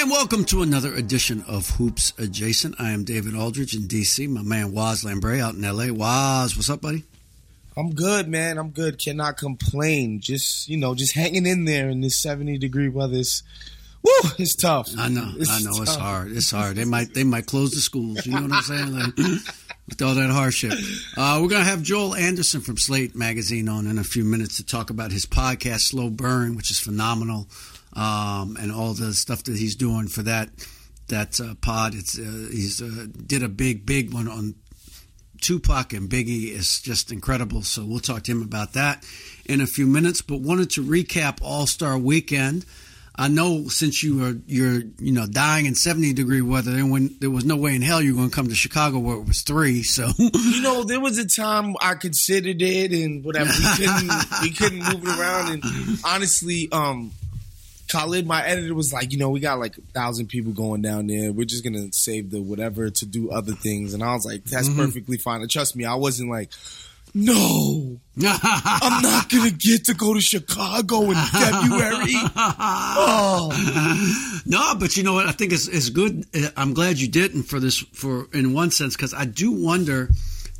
And welcome to another edition of Hoops Adjacent. I am David Aldridge in DC. My man Waz Lambre out in LA. Waz, what's up, buddy? I'm good, man. I'm good. Cannot complain. Just you know, just hanging in there in this 70 degree weather. It's, woo, it's tough. I know, It's I know, it's hard. It's hard. They might, they might close the schools. You know what I'm saying? Like, with all that hardship. Uh, we're gonna have Joel Anderson from Slate Magazine on in a few minutes to talk about his podcast, Slow Burn, which is phenomenal, um, and all the stuff that he's doing for that that uh, pod. It's uh, he's uh, did a big, big one on Tupac and Biggie is just incredible. So we'll talk to him about that in a few minutes. But wanted to recap All Star Weekend. I know since you are you're you know dying in seventy degree weather, and when there was no way in hell you were going to come to Chicago where it was three. So You know, there was a time I considered it and whatever. We couldn't, we couldn't move it around. And honestly, um, Khalid, my editor, was like, you know, we got like a thousand people going down there. We're just gonna save the whatever to do other things. And I was like, that's mm-hmm. perfectly fine. And trust me, I wasn't like, no, I'm not gonna get to go to Chicago in February. Oh, no, but you know what? I think it's, it's good. I'm glad you didn't for this for in one sense because I do wonder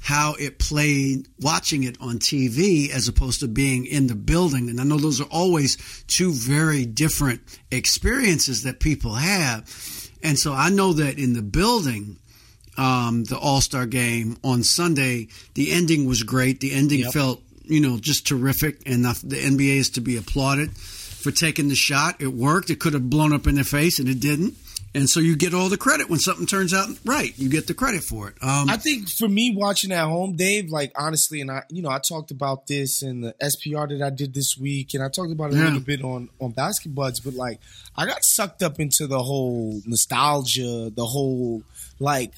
how it played watching it on TV as opposed to being in the building. And I know those are always two very different experiences that people have. And so I know that in the building, um, the All Star game on Sunday, the ending was great. The ending Yep. felt, you know, just terrific. And the the NBA is to be applauded for taking the shot. It worked. It could have blown up in their face, and it didn't. And so you get all the credit when something turns out right. You get the credit for it. Um, I think for me watching at home, Dave, like honestly, and I, you know, I talked about this in the SPR that I did this week, and I talked about it a little bit on on Basketbuds, but like I got sucked up into the whole nostalgia, the whole like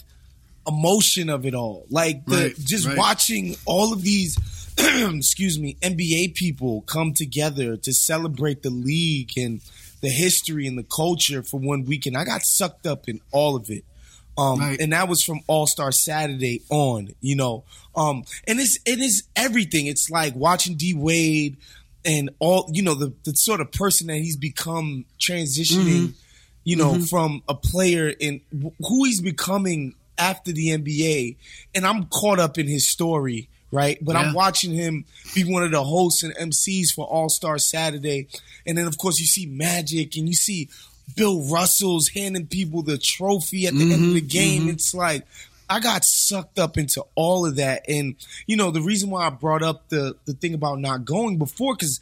emotion of it all, like the Right, just right. watching all of these. excuse me, NBA people come together to celebrate the league and the history and the culture for one weekend. I got sucked up in all of it. Um, Right. and that was from All Star Saturday on, you know. Um, and it's it is everything. It's like watching D Wade and all, you know, the the sort of person that he's become transitioning, you know, from a player and who he's becoming after the NBA. And I'm caught up in his story, right? But Yeah. I'm watching him be one of the hosts and MCs for All Star Saturday, and then of course you see Magic and you see Bill Russell's handing people the trophy at the end of the mm-hmm, game. Mm-hmm. It's like I got sucked up into all of that, and you know the reason why I brought up the the thing about not going before because.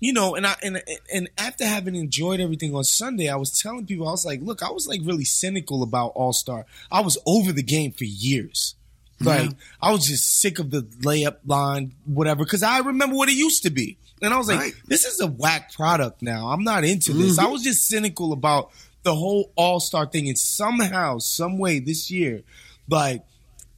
You know, and I and and after having enjoyed everything on Sunday, I was telling people I was like, look, I was like really cynical about All Star. I was over the game for years. Like I was just sick of the layup line, whatever, because I remember what it used to be, and I was like, Right. "This is a whack product now. I'm not into this." Mm-hmm. I was just cynical about the whole All Star thing, and somehow, some way, this year, like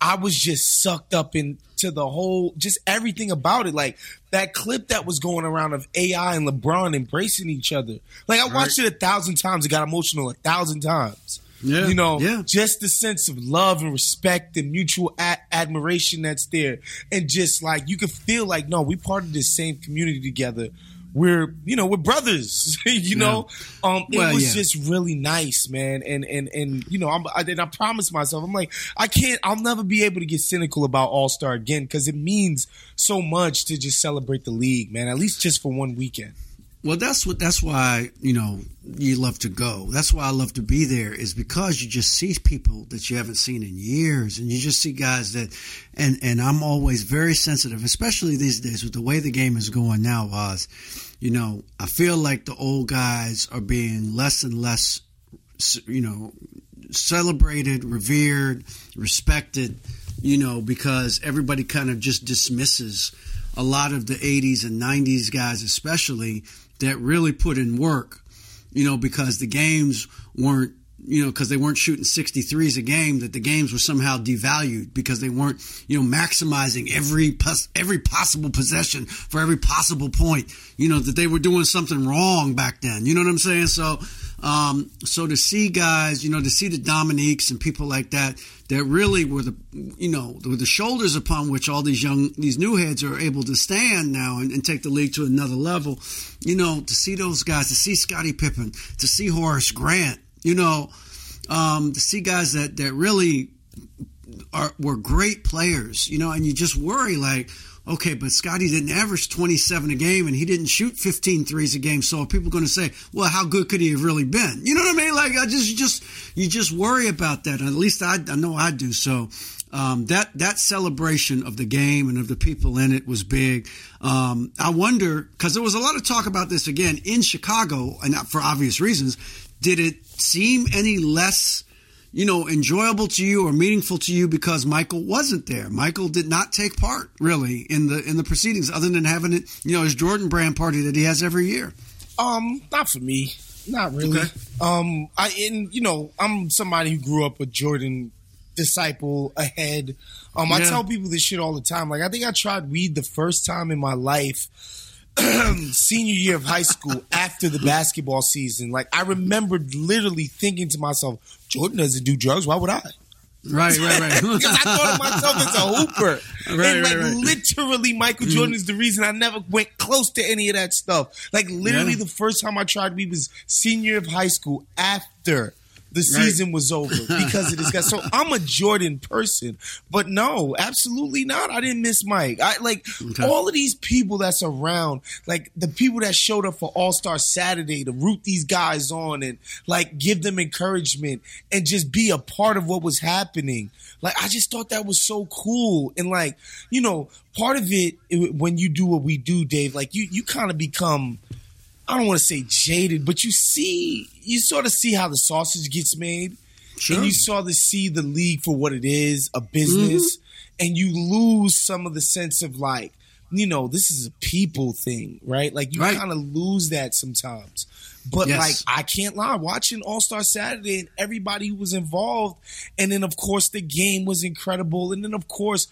I was just sucked up into the whole, just everything about it. Like that clip that was going around of AI and LeBron embracing each other. Like I watched it a thousand times. It got emotional a thousand times. Yeah, You know, yeah. just the sense of love and respect and mutual a- admiration that's there. And just like you can feel like, no, we part of the same community together. We're, you know, we're brothers, you know? Um, it Well, was yeah. just really nice, man. And, and, and, you know, I'm, I, and I promised myself, I'm like, I can't, I'll never be able to get cynical about All Star again because it means so much to just celebrate the league, man, at least just for one weekend. Well, that's what. That's why you know you love to go. That's why I love to be there. Is because you just see people that you haven't seen in years, and you just see guys that. And and I'm always very sensitive, especially these days with the way the game is going now. Was, you know, I feel like the old guys are being less and less, you know, celebrated, revered, respected. You know, because everybody kind of just dismisses a lot of the 80s and 90s guys, especially that really put in work, you know, because the games weren't, you know, because they weren't shooting 63s a game, that the games were somehow devalued because they weren't, you know, maximizing every pos- every possible possession for every possible point, you know, that they were doing something wrong back then. You know what I'm saying? So, um, so to see guys, you know, to see the Dominiques and people like that, that really were the, you know, were the shoulders upon which all these young, these new heads are able to stand now and, and take the league to another level. You know, to see those guys, to see Scottie Pippen, to see Horace Grant, You know, um, to see guys that that really are were great players. You know, and you just worry like. Okay, but Scottie didn't average 27 a game and he didn't shoot 15 threes a game. So are people going to say, well, how good could he have really been? You know what I mean? Like, I just, just, you just worry about that. at least I, I know I do. So, um, that that celebration of the game and of the people in it was big. Um, I wonder because there was a lot of talk about this again in Chicago, and for obvious reasons. Did it seem any less? You know, enjoyable to you or meaningful to you because Michael wasn't there. Michael did not take part really in the in the proceedings, other than having it, you know, his Jordan Brand party that he has every year. Um, not for me, not really. Okay. Um, I and you know, I'm somebody who grew up with Jordan disciple ahead. Um, I tell people this shit all the time. Like, I think I tried weed the first time in my life. senior year of high school after the basketball season, like I remembered literally thinking to myself, Jordan doesn't do drugs. Why would I? Right, right, right. Because I thought of myself as a hooper. Right, and like right, right. literally Michael mm. Jordan is the reason I never went close to any of that stuff. Like literally Yeah. the first time I tried weed was senior of high school after the season was over because of this guy. So I'm a Jordan person, but no, absolutely not. I didn't miss Mike. I like Okay. all of these people that's around, like the people that showed up for All Star Saturday to root these guys on and like give them encouragement and just be a part of what was happening. Like I just thought that was so cool and like you know part of it it- when you do what we do, Dave. Like you you kind of become. I don't want to say jaded, but you see, you sort of see how the sausage gets made, Sure. and you sort of see the league for what it is, a business, mm-hmm. and you lose some of the sense of like, you know, this is a people thing, right? Like you Right. kind of lose that sometimes. But Yes. like, I can't lie, watching All Star Saturday and everybody who was involved, and then of course the game was incredible, and then of course.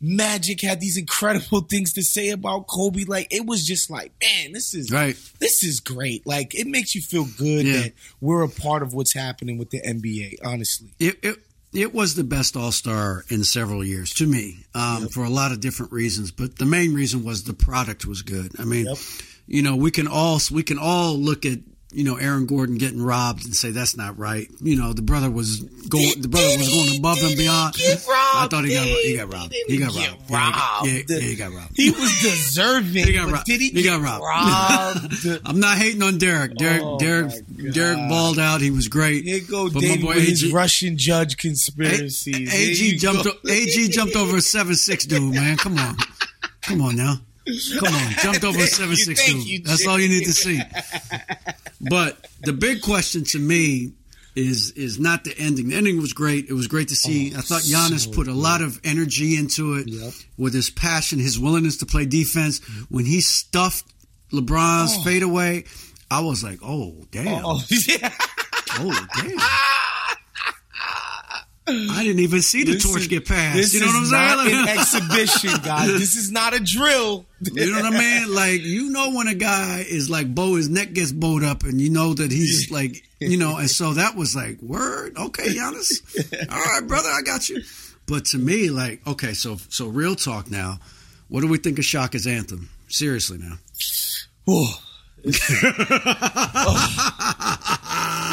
Magic had these incredible things to say about Kobe. Like it was just like, man, this is Right. this is great. Like it makes you feel good Yeah. that we're a part of what's happening with the NBA. Honestly, It, it it was the best All Star in several years to me, um, for a lot of different reasons. But the main reason was the product was good. I mean, Yep. you know, we can all we can all look at you know Aaron Gordon getting robbed and say that's not right. You know, the brother was going the brother was going above and beyond. I thought he got he got robbed. He got robbed. Yeah, he got- Yeah, robbed. yeah, he got robbed. he was deserving. He got robbed. Did he, He got robbed. robbed? I'm not hating on Derrick. Derrick, Oh, Derrick, Derrick balled out. He was great. Here go But my boy AG Russian judge conspiracies. There AG jumped. O- AG jumped over a seven six dude. Man, come on, come on now, come on. Jumped over a Thank seven six dude. That's all you need to see. But the big question to me is is not the ending. The ending was great. It was great to see. Oh, I thought Giannis so put a lot of energy into it Yep. with his passion, his willingness to play defense. When he stuffed LeBron's Oh. fadeaway, I was like, oh damn, Oh, yeah. oh damn. I didn't even see the This torch is- get passed. This You know what I'm is saying? not an exhibition, guys. This is not a drill. You know what I mean? Like you know when a guy is like bow, his neck gets bowed up, and you know that he's like, you know, and so that was like, word, okay, Giannis, all right, brother, I got you. But to me, like, okay, so so real talk now. What do we think of Chaka's anthem? Seriously now. Oh.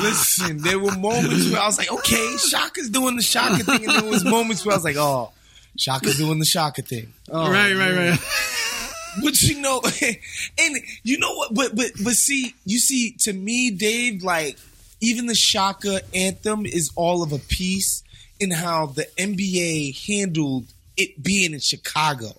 Listen, there were moments where I was like, okay, Chaka's doing the Chaka thing, and there was moments where I was like, oh, Chaka's doing the Chaka thing. Oh, right, right, right. But you know, and you know what? But but but see, you see, to me, Dave, like even the Chaka anthem is all of a piece in how the NBA handled it being in Chicago,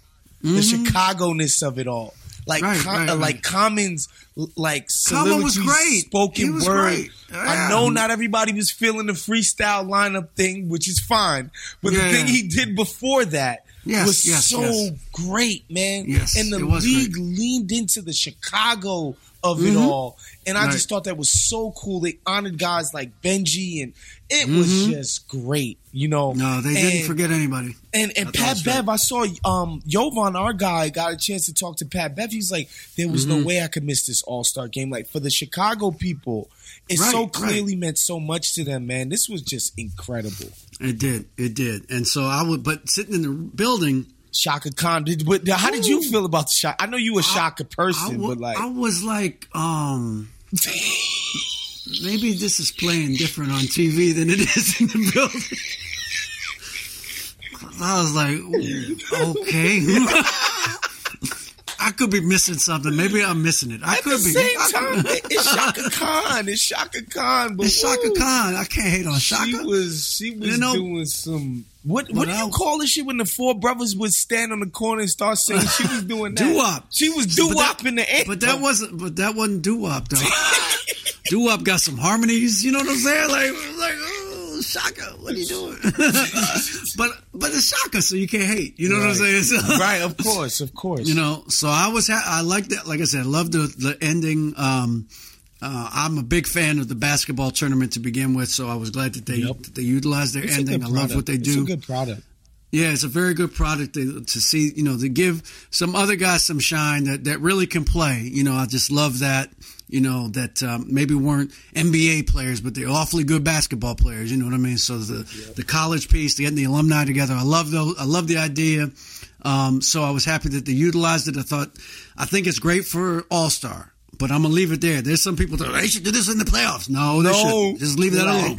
the Chicago-ness of it all. Like, Mm-hmm. Right, com- right, right. like Commons, like Common was great. Spoken was word. great. I know not everybody was feeling the freestyle lineup thing, which is fine. But Yeah. the thing he did before that Yes, was yes, so yes. great, man. Yes, and the league great. leaned into the Chicago of it Mhm. all. And I Right. just thought that was so cool. They honored guys like Benji and it was just great, you know. Mm-hmm. No, they didn't forget anybody. and and thought Pat it. Bev, I saw um Jovan, our guy, got a chance to talk to Pat Bev. He's like, there was Mm-hmm. no way I could miss this All Star game. Like for the Chicago people, it Right, so right. clearly meant so much to them, man. This was just incredible. It did, it did, and so I would. But sitting in the building, Chaka Khan, did, but how did you feel about the Chaka? I know you a Chaka I person, but like, I was like, um, maybe this is playing different on TV than it is in the building. I was like, okay. I could be missing something. Maybe I'm missing it. I At could the be. same I time, it's Chaka Khan. It's Chaka Khan. But It's Chaka ooh, Khan. I can't hate on Chaka. She was she was You know- doing some what what do I- you call this shit when the four brothers would stand on the corner and start saying she was doing that? Doo-wop. She was But doo that- wop in the air. But that wasn't. But that wasn't doo wop though. doo wop got some harmonies. You know what I'm saying? Like, like, Chaka, what are you doing? but but it's Chaka, so you can't hate. You know what I'm saying? So- right, of course, of course. You know, so I was. Ha- I like that. Like I said, I love the the ending. Um, uh, I'm a big fan of the basketball tournament to begin with, so I was glad that they Yep. that they utilized their It's ending. I love what they It's do. a good product. Yeah, it's a very good product to, to see, you know, to give some other guys some shine that, that really can play. You know, I just love that, you know, that um, maybe weren't NBA players, but they're awfully good basketball players. You know what I mean? So the, the college piece, getting the alumni together, I love those. I love the idea. Um, so I was happy that they utilized it. I thought, I think it's great for All Star. But I'm gonna leave it there. There's some people that they should do this in the playoffs. No, they No. Just leave that alone.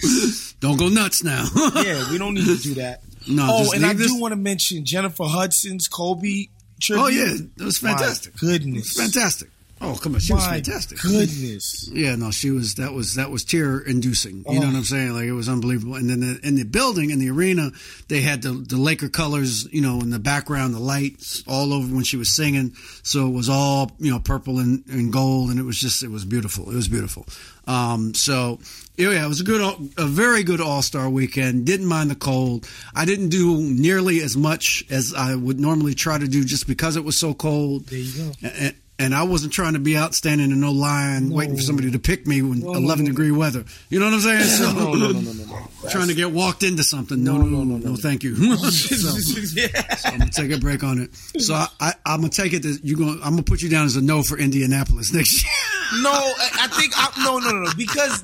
Don't go nuts now. Yeah, we don't need to do that. No, oh, just and I this- do want to mention Jennifer Hudson's Kobe tribute. Oh yeah, it was fantastic. My goodness, fantastic. Oh come on, she was fantastic. Goodness. Yeah, no, she was. That was that was tear inducing. You know Oh. what I'm saying? Like it was unbelievable. And then the, in the building, in the arena, they had the the Laker colors. You know, in the background, the lights all over when she was singing. So it was all you know, purple and, and gold, and it was just it was beautiful. It was beautiful. Um, so yeah, it was a good, a very good All Star weekend. Didn't mind the cold. I didn't do nearly as much as I would normally try to do, just because it was so cold. There you go. And, and I wasn't trying to be out standing in no line waiting for somebody to pick me when No, no, 11 no. degree weather. You know what I'm saying? So, No, no, no, no, no, no. trying to get walked into something. No, no, no, no, thank you. so, yeah. I'm gonna take a break on it. So I, I, I'm gonna take it that you going. I'm gonna put you down as a no for Indianapolis next year. No, I I think I, no, no, no, no. Because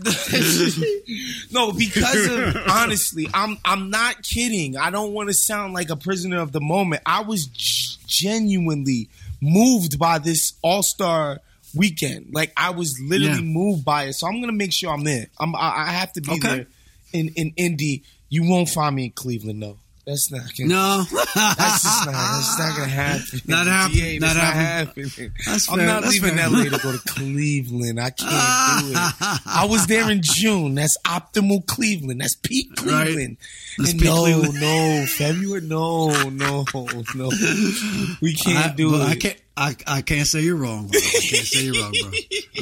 no, because of honestly, I'm I'm not kidding. I don't want to sound like a prisoner of the moment. I was g- genuinely moved by this All Star weekend. Like I was literally Yeah. moved by it. So I'm gonna make sure I'm there. I'm I, I have to be Okay. there in in Indy. You won't find me in Cleveland, though. That's not gonna. No, That's just not. That's not gonna happen. Not happening. Yeah, Not happening. happening. I'm not That's leaving fair. LA to go to Cleveland. I can't do it. I was there in June. That's optimal Cleveland. That's peak Cleveland. And peak no, Cleveland. no, February, no, no, no. We can't I, do it. I can't. I, I can't say you're wrong. Bro. I can't say you're wrong, bro.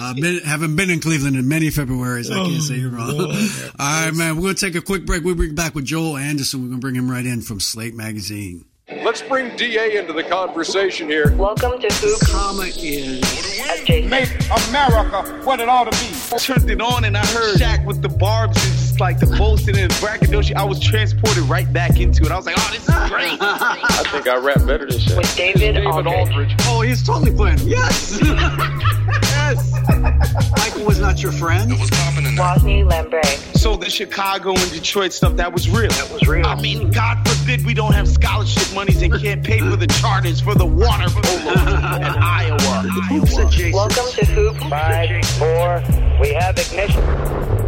I've been haven't been in Cleveland in many Februarys. I can't say you're wrong. Oh, Lord All have right, man. We're gonna take a quick break. We'll bring back with Joel Anderson. We're gonna bring him right in from Slate Magazine. Let's bring DA into the conversation here. Welcome to Hoop Comment is Adjacent. make America what it ought to be. turned it on and I heard Shaq with the barbs and just like the boasting and braggadocio. I was transported right back into it. I was like, oh, this is great. I think I rap better than Shaq. With David Aldridge. Oh, he's totally playing. Yes. yes. Michael was not your friend. Wozny Lambre. so the Chicago and Detroit stuff, that was real. That was real. I mean, God forbid we don't have scholarship monies and can't pay for the charters for the water polo in Iowa. Hoops adjacent. Welcome to Hoop. Five, four, we have ignition.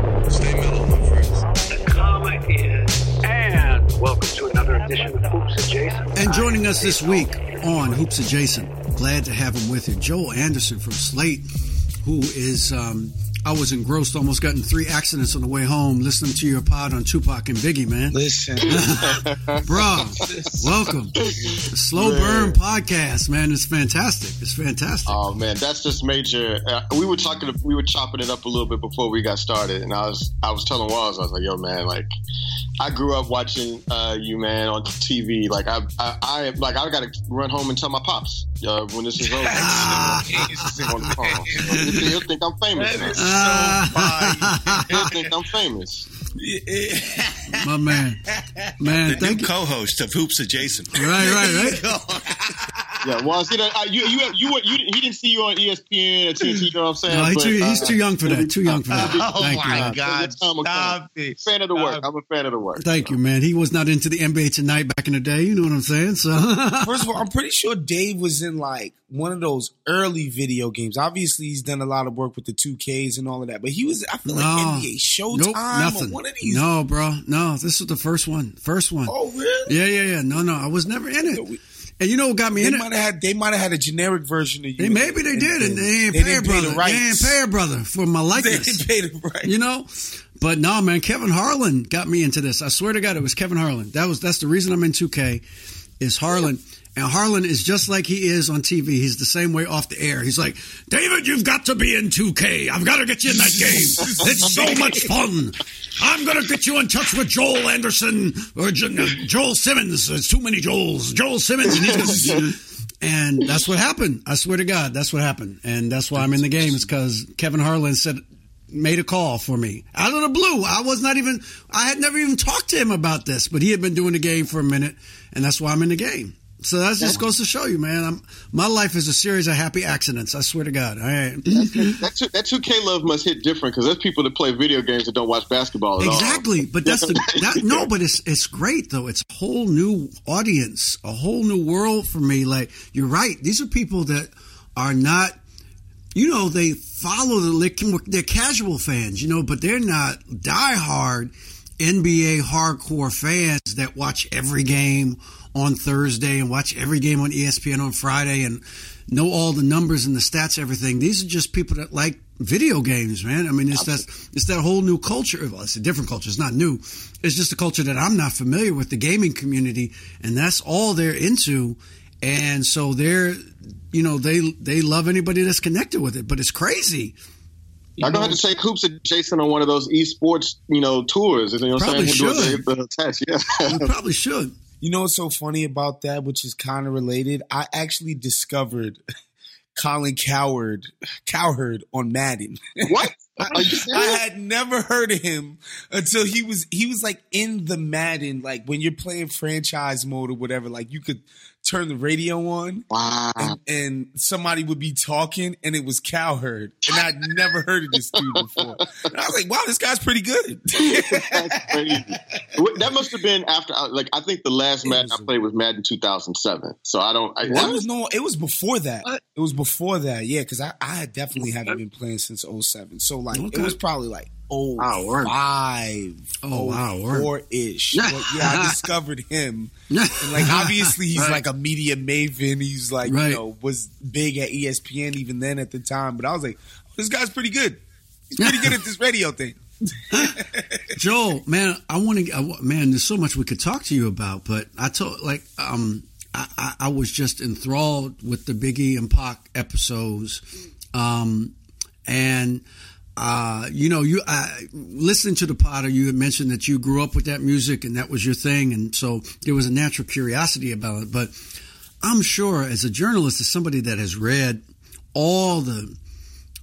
Welcome to another edition of Hoops Adjacent. And joining us this week on Hoops Adjacent, glad to have him with you, Joel Anderson from Slate, who is, um, I was engrossed, almost got in three accidents on the way home listening to your pod on Tupac and Biggie, man. Listen, Bro, welcome. The Slow Burn podcast, man. It's fantastic. It's fantastic. Oh man, that's just major. Uh, we were talking, we were chopping it up a little bit before we got started, and I was, I was telling Walls, I was like, "Yo, man, like, I grew up watching uh, you, man, on TV. Like, I, I, I like, I got to run home and tell my pops uh, when this is over. on the phone. He'll think I'm famous. Now. He'll think I'm famous. My man. Man, the thank new you. co-host of Hoops Adjacent. Right, right, right. yeah. Well, see that uh, you you you, were, you he didn't see you on ESPN or TNT. You know what I'm saying? No, he's, But, too, he's uh, too young for that. Too young for that. Oh Thank my Rob. God! Tom McCoy. Stop it! fan of the work. Stop. I'm a fan of the work. Thank you, man. He was not into the NBA tonight back in the day. You know what I'm saying? So First of all, I'm pretty sure Dave was in like one of those early video games. Obviously, he's done a lot of work with the 2Ks and all of that, but he was, I feel like No. NBA Showtime nope, or nothing. one of these. No, bro. No, this was the first one. First one. Oh, really? Yeah, yeah, yeah. No, no, I was never in it. And you know what got me They in it? might have had they might have had a generic version of you. They, maybe they did, and they ain't pay a brother. the They ain't pay a brother for my They likeness. didn't pay the rights. you know. But no, man, Kevin Harlan got me into this. I swear to God, it was Kevin Harlan. That was that's the reason I'm in 2K. Is Harlan. And Harlan is just like he is on TV. He's the same way off the air. He's like, David, you've got to be in 2K. I've got to get you in that game. It's so much fun. I'm going to get you in touch with Joel Anderson or Jo- Joel Simmons. There's too many Joels. Joel Simmons. And, and that's what happened. I swear to God, that's what happened. And that's why I'm in the game is because Kevin Harlan said, made a call for me out of the blue. I was not even, I had never even talked to him about this, but he had been doing the game for a minute, and that's why I'm in the game. So that just goes to show you, man. I'm, my life is a series of happy accidents. I swear to God. All right. That two, 2K love must hit different because there's people that play video games that don't watch basketball at all. exactly, but that's the that, no, but it's it's great though. It's a whole new audience, a whole new world for me. Like you're right. These are people that are not you know, they follow the they're casual fans, you know, but they're not diehard NBA hardcore fans that watch every game on Thursday and watch every game on ESPN on Friday and know all the numbers and the stats, everything. These are just people that like video games, man. I mean, it's that it's that whole new culture. Well, it's a different culture. It's not new. It's just a culture that I'm not familiar with, the gaming community, and that's all they're into. And so they're, you know, they they love anybody that's connected with it. But it's crazy. I'm gonna have to take Hoops Adjacent on one of those esports, you know, tours. You know what I'm Probably saying? We'll do should. the- the test, Yeah. You probably should. You know what's so funny about that, which is kind of related? I actually discovered Colin Coward Cowherd on Madden. what? Are I had never heard of him until he was he was like in the Madden, like when you're playing franchise mode or whatever, like you could turn the radio on Wow. and, and somebody would be talking and it was Cowherd. And I'd never heard of this dude before. And I was like, wow, this guy's pretty good. That's crazy. That must have been after, uh, like, I think the last Madden I played was Madden 2007. So I don't. I, That was no, it was before that. It was before that, yeah, because I, I definitely haven't been playing since 07. So like it was probably like oh Wow, five, Oh, wow, four ish. Yeah, I discovered him. And like obviously he's like a media maven. He's like Right. you know was big at ESPN even then at the time. But I was like, this guy's pretty good. He's pretty good at this radio thing. Joel, man, I want to. Man, there's so much we could talk to you about, but I told like um, I, I, I was just enthralled with the Biggie and Pac episodes, um, and uh, you know, you I, listening to the Potter, you had mentioned that you grew up with that music and that was your thing, and so there was a natural curiosity about it. But I'm sure, as a journalist, as somebody that has read all the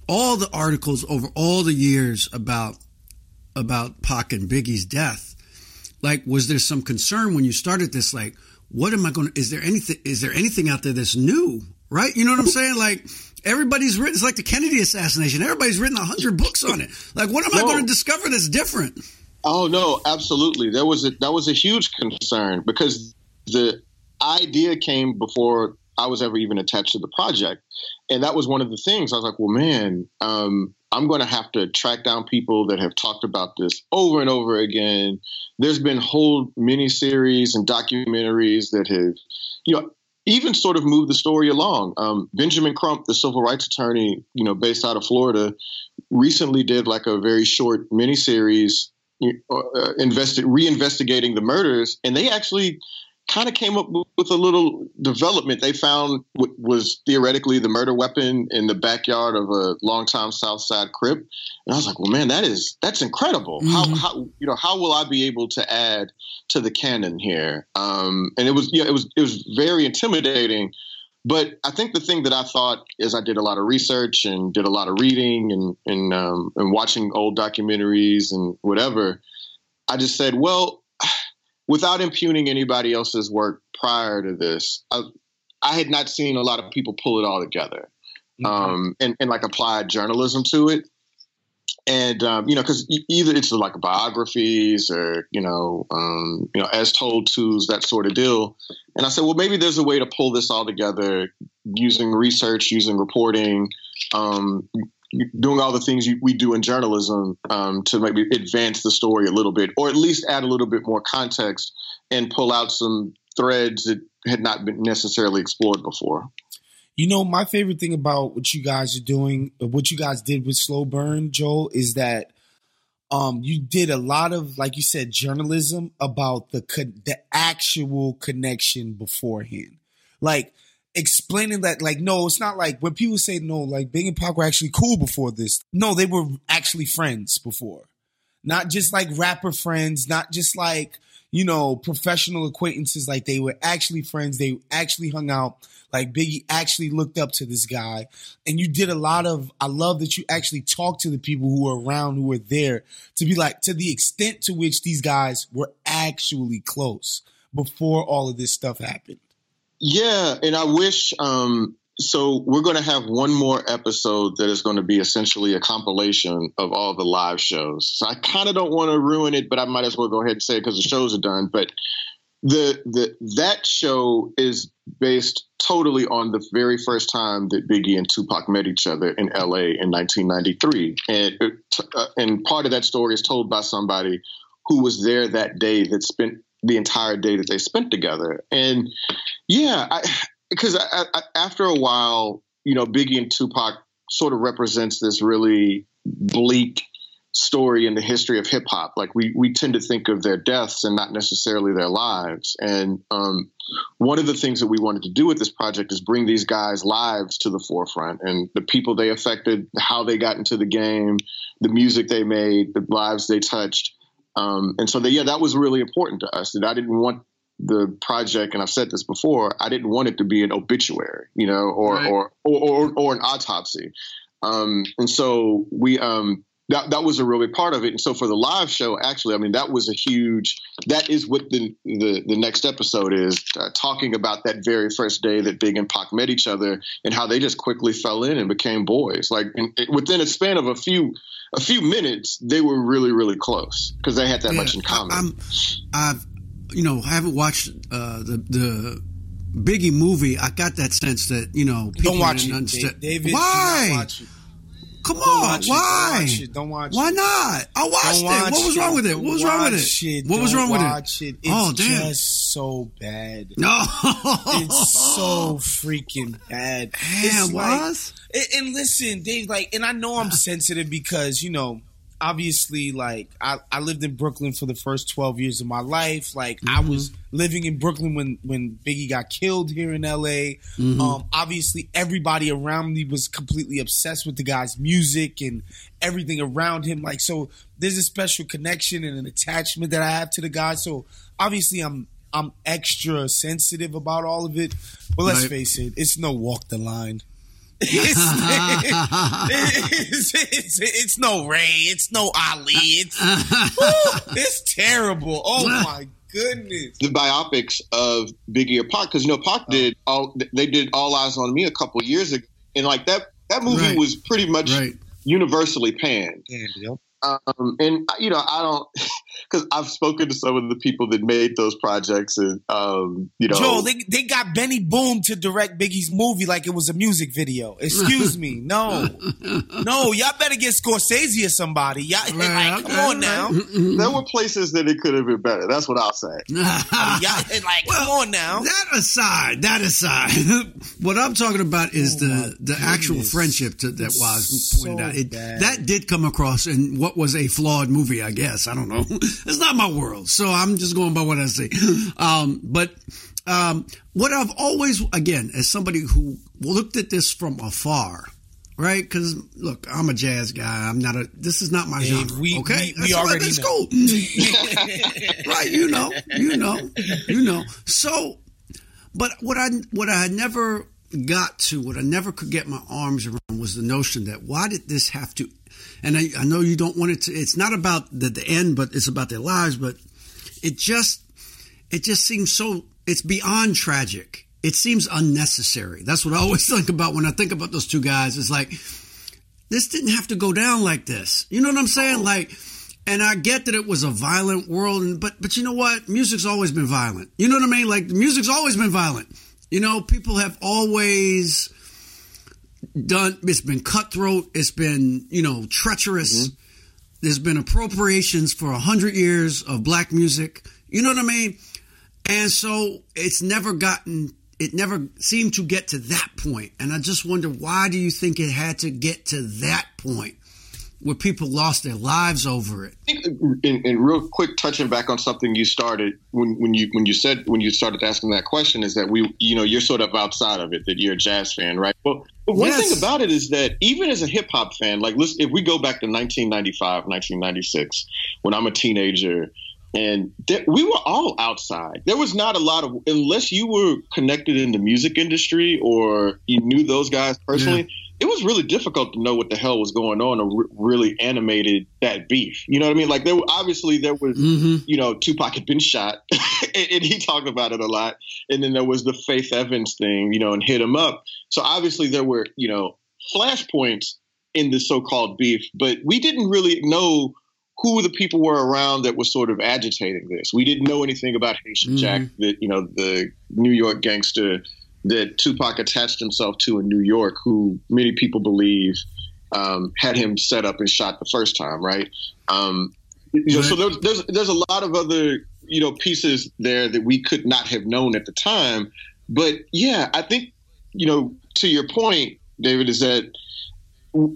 all the articles over all the years about about Pac and Biggie's death. Like, was there some concern when you started this? Like, what am I going to? Is there anything? Is there anything out there that's new? Right? You know what I'm saying? Like, everybody's written. It's like the Kennedy assassination. Everybody's written a hundred books on it. Like, what am I going to discover that's different? Oh no, absolutely. There was a that was a huge concern because the idea came before I was ever even attached to the project, and that was one of the things. I was like, well, man, um, I'm going to have to track down people that have talked about this over and over again. There's been whole miniseries and documentaries that have, you know. Even sort of moved the story along. Um, Benjamin Crump, the civil rights attorney, you know, based out of Florida, recently did like a very short miniseries uh, invested reinvestigating the murders, and they actually kind of came up with, a little development. They found what was theoretically the murder weapon in the backyard of a longtime South Side Crip, and I was like, "Well, man, that is that's incredible. How, how you know how will I be able to add to the canon here?" Um, and it was yeah, it was it was very intimidating. But I think the thing that I thought is I did a lot of research and did a lot of reading and and um, and watching old documentaries and whatever. I just said, well, without impugning anybody else's work prior to this, I, I had not seen a lot of people pull it all together, Mm-hmm. um, and and like apply journalism to it. And um, you know, because either it's like biographies or you know, um, you know, as told tos that sort of deal. And I said, well, maybe there's a way to pull this all together using research, using reporting, um, doing all the things you, we do in journalism um, to maybe advance the story a little bit, or at least add a little bit more context and pull out some threads that had not been necessarily explored before. You know, my favorite thing about what you guys are doing, what you guys did with Slow Burn, Joel, is that um, you did a lot of, like you said, journalism about the co- the actual connection beforehand, like explaining that, like, no, it's not like when people say no, like Big and Pac were actually cool before this. No, they were actually friends before, not just like rapper friends, not just like you know professional acquaintances. Like they were actually friends. They actually hung out like Biggie actually looked up to this guy, and you did a lot of. I love that you actually talked to the people who were around, who were there, to be like to the extent to which these guys were actually close before all of this stuff happened. Yeah, and I wish. Um, so we're going to have one more episode that is going to be essentially a compilation of all the live shows. So I kind of don't want to ruin it, but I might as well go ahead and say it because the shows are done. But the the that show is based totally on the very first time that Biggie and Tupac met each other in L.A. in 1993, and it, uh, and part of that story is told by somebody who was there that day that spent the entire day that they spent together. And yeah, because after a while, you know, Biggie and Tupac sort of represents this really bleak story in the history of hip hop. Like we we tend to think of their deaths and not necessarily their lives. And um, one of the things that we wanted to do with this project is bring these guys' lives to the forefront and the people they affected, how they got into the game, the music they made, the lives they touched. Um, and so, they, yeah, that was really important to us. That I didn't want the project, and I've said this before, I didn't want it to be an obituary, you know, or Right. or, or or or an autopsy. Um, and so we um, that that was a really part of it. And so for the live show, actually, I mean, that was a huge. That is what the the, the next episode is uh, talking about that very first day that Big and Pac met each other and how they just quickly fell in and became boys. Like in, within a span of a few a few minutes, they were really really close because they had that much in common. I'm, I've, you know, haven't watched uh, the the Biggie movie. I got that sense that you know people Don't watch it, understand- David. do Why? Watch it. Come Don't on, watch it. why? Don't watch it. Don't watch Why not? I watched Don't it. What was wrong with it? What was wrong with Watch it? What was wrong with watch it? it? It's Oh, damn. just so bad. No, It's so freaking bad. Damn, It's was? and listen, Dave, like, and I know I'm sensitive because, you know, obviously, like, I, I lived in Brooklyn for the first 12 years of my life. Like, I Mm-hmm. was living in Brooklyn when, when Biggie got killed here in LA. Mm-hmm. Um, obviously, everybody around me was completely obsessed with the guy's music and everything around him. Like, so there's a special connection and an attachment that I have to the guy. So obviously, I'm I'm extra sensitive about all of it. But let's Right. face it, it's no walk the line. It's, it's, it's, it's no Ray. It's no Ali. It's, woo, it's terrible. Oh my goodness. the biopics of Biggie or Pac because you know Pac did all they did All Eyez on Me a couple years ago, and like that that movie Right. was pretty much right. universally panned. Um, and you know I don't because I've spoken to some of the people that made those projects, and um, you know Joe, they, they got Benny Boom to direct Biggie's movie like it was a music video. Excuse me. No. No, y'all better get Scorsese or somebody. Y'all, Right, like, come okay, on now. there were places that it could have been better. That's what I'll say. Y'all, like, come on now. That aside, that aside, what I'm talking about is the the actual friendship to, that was pointed so out. It, that did come across in what was a flawed movie, I guess. I don't know. it's not my world, so I'm just going by what I see. Um, but um, what I've always, again, as somebody who looked at this from afar. Right, because look, I'm a jazz guy. I'm not a. This is not my genre. we- okay, we- we already that's know. cool. right, you know, you know, you know. So, but what I what I had never got to, what I never could get my arms around, was the notion that why did this have to? And I, I know you don't want it to. It's not about the, the end, but it's about their lives. But it just it just seems so. It's beyond tragic. it seems unnecessary. That's what I always think about when I think about those two guys. It's like this didn't have to go down like this. You know what I'm saying? Like, and I get that it was a violent world, and but but you know what? Music's always been violent. You know what I mean? Like music's always been violent. You know, people have always done. It's been cutthroat. It's been you know treacherous. Mm-hmm. There's been appropriations for a hundred years of black music. You know what I mean? And so it's never gotten it never seemed to get to that point. And I just wonder why do you think it had to get to that point where people lost their lives over it? And, real quick, touching back on something you started when, when you when you said when you started asking that question is that we you know you're sort of outside of it that you're a jazz fan, right? Well, but one yes. thing about it is that even as a hip hop fan, like listen, if we go back to 1995, 1996, when I'm a teenager and th- we were all outside. There was not a lot of unless you were connected in the music industry or you knew those guys personally. Yeah. It was really difficult to know what the hell was going on or re- really animated that beef. You know what I mean? Like there, obviously there was, mm-hmm. you know, Tupac had been shot, and, and he talked about it a lot. And then there was the Faith Evans thing, you know, and hit him up. So obviously there were, you know, flashpoints in the so-called beef, but we didn't really know who the people were around that was sort of agitating this. We didn't know anything about Haitian mm-hmm. Jack, that you know the New York gangster that Tupac attached himself to in New York, who many people believe um, had him set up and shot the first time, right? Um, you know, so there's, there's there's a lot of other you know pieces there that we could not have known at the time. But yeah, I think you know to your point, David, is that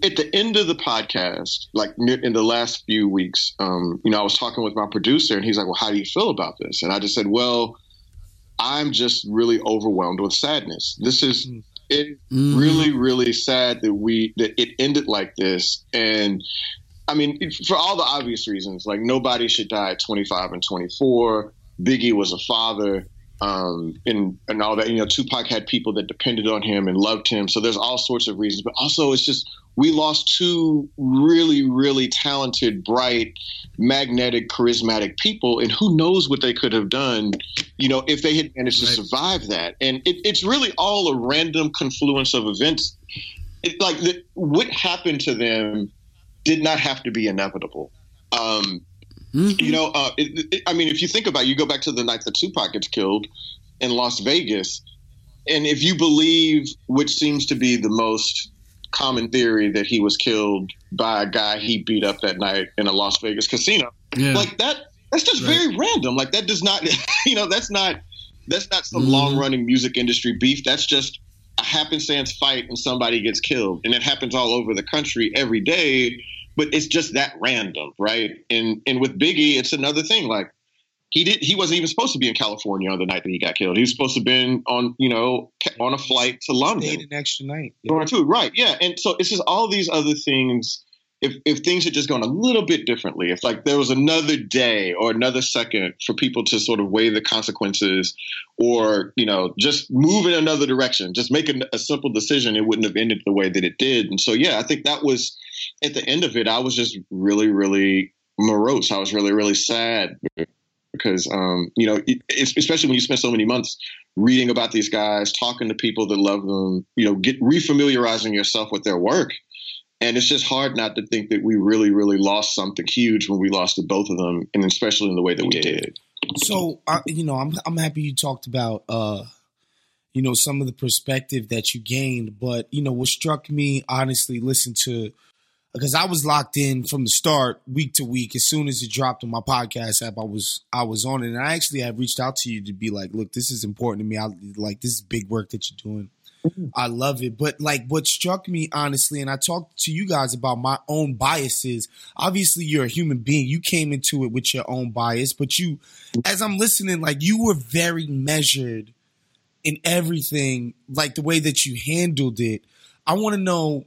at the end of the podcast, like in the last few weeks, um, you know, I was talking with my producer, and he's like, "Well, how do you feel about this?" And I just said, "Well, I'm just really overwhelmed with sadness. This is it. Mm. Really, really sad that we that it ended like this, and." I mean, for all the obvious reasons, like nobody should die at 25 and 24. Biggie was a father um, and and all that. You know, Tupac had people that depended on him and loved him. So there's all sorts of reasons, but also it's just we lost two really, really talented, bright, magnetic, charismatic people, and who knows what they could have done, you know, if they had managed right. to survive that. And it, it's really all a random confluence of events. It, like the, what happened to them did not have to be inevitable. Um, mm-hmm. You know, uh, it, I mean, if you think about, it, you go back to the night that Tupac gets killed in Las Vegas, and if you believe, which seems to be the most common theory that he was killed by a guy he beat up that night in a Las Vegas casino. Yeah. Like that that's just right. very random. Like that does not you know, that's not that's not some mm-hmm. long running music industry beef. That's just a happenstance fight and somebody gets killed. And it happens all over the country every day, but it's just that random, right? And and with Biggie, it's another thing. Like he did he wasn't even supposed to be in California on the night that he got killed. He was supposed to have been on, you know, on a flight to London. Stayed an extra night. Yeah. Too, right. Yeah. And so it's just all these other things. If, if things had just gone a little bit differently, if like there was another day or another second for people to sort of weigh the consequences or, you know, just move in another direction, just make a, a simple decision, it wouldn't have ended the way that it did. And so, yeah, I think that was at the end of it, I was just really, really morose. I was really, really sad mm-hmm. Because um, you know, especially when you spend so many months reading about these guys, talking to people that love them, you know, get refamiliarizing yourself with their work. And it's just hard not to think that we really, really lost something huge when we lost to both of them, and especially in the way that we did. So, uh, you know, I'm I'm happy you talked about, uh, you know, some of the perspective that you gained. But you know, what struck me, honestly, listen to because I was locked in from the start, week to week. As soon as it dropped on my podcast app, I was I was on it, and I actually have reached out to you to be like, "Look, this is important to me. I like this is big work that you're doing. Mm-hmm. I love it." But like, what struck me honestly, and I talked to you guys about my own biases. Obviously, you're a human being. You came into it with your own bias, but you, as I'm listening, like you were very measured in everything, like the way that you handled it. I want to know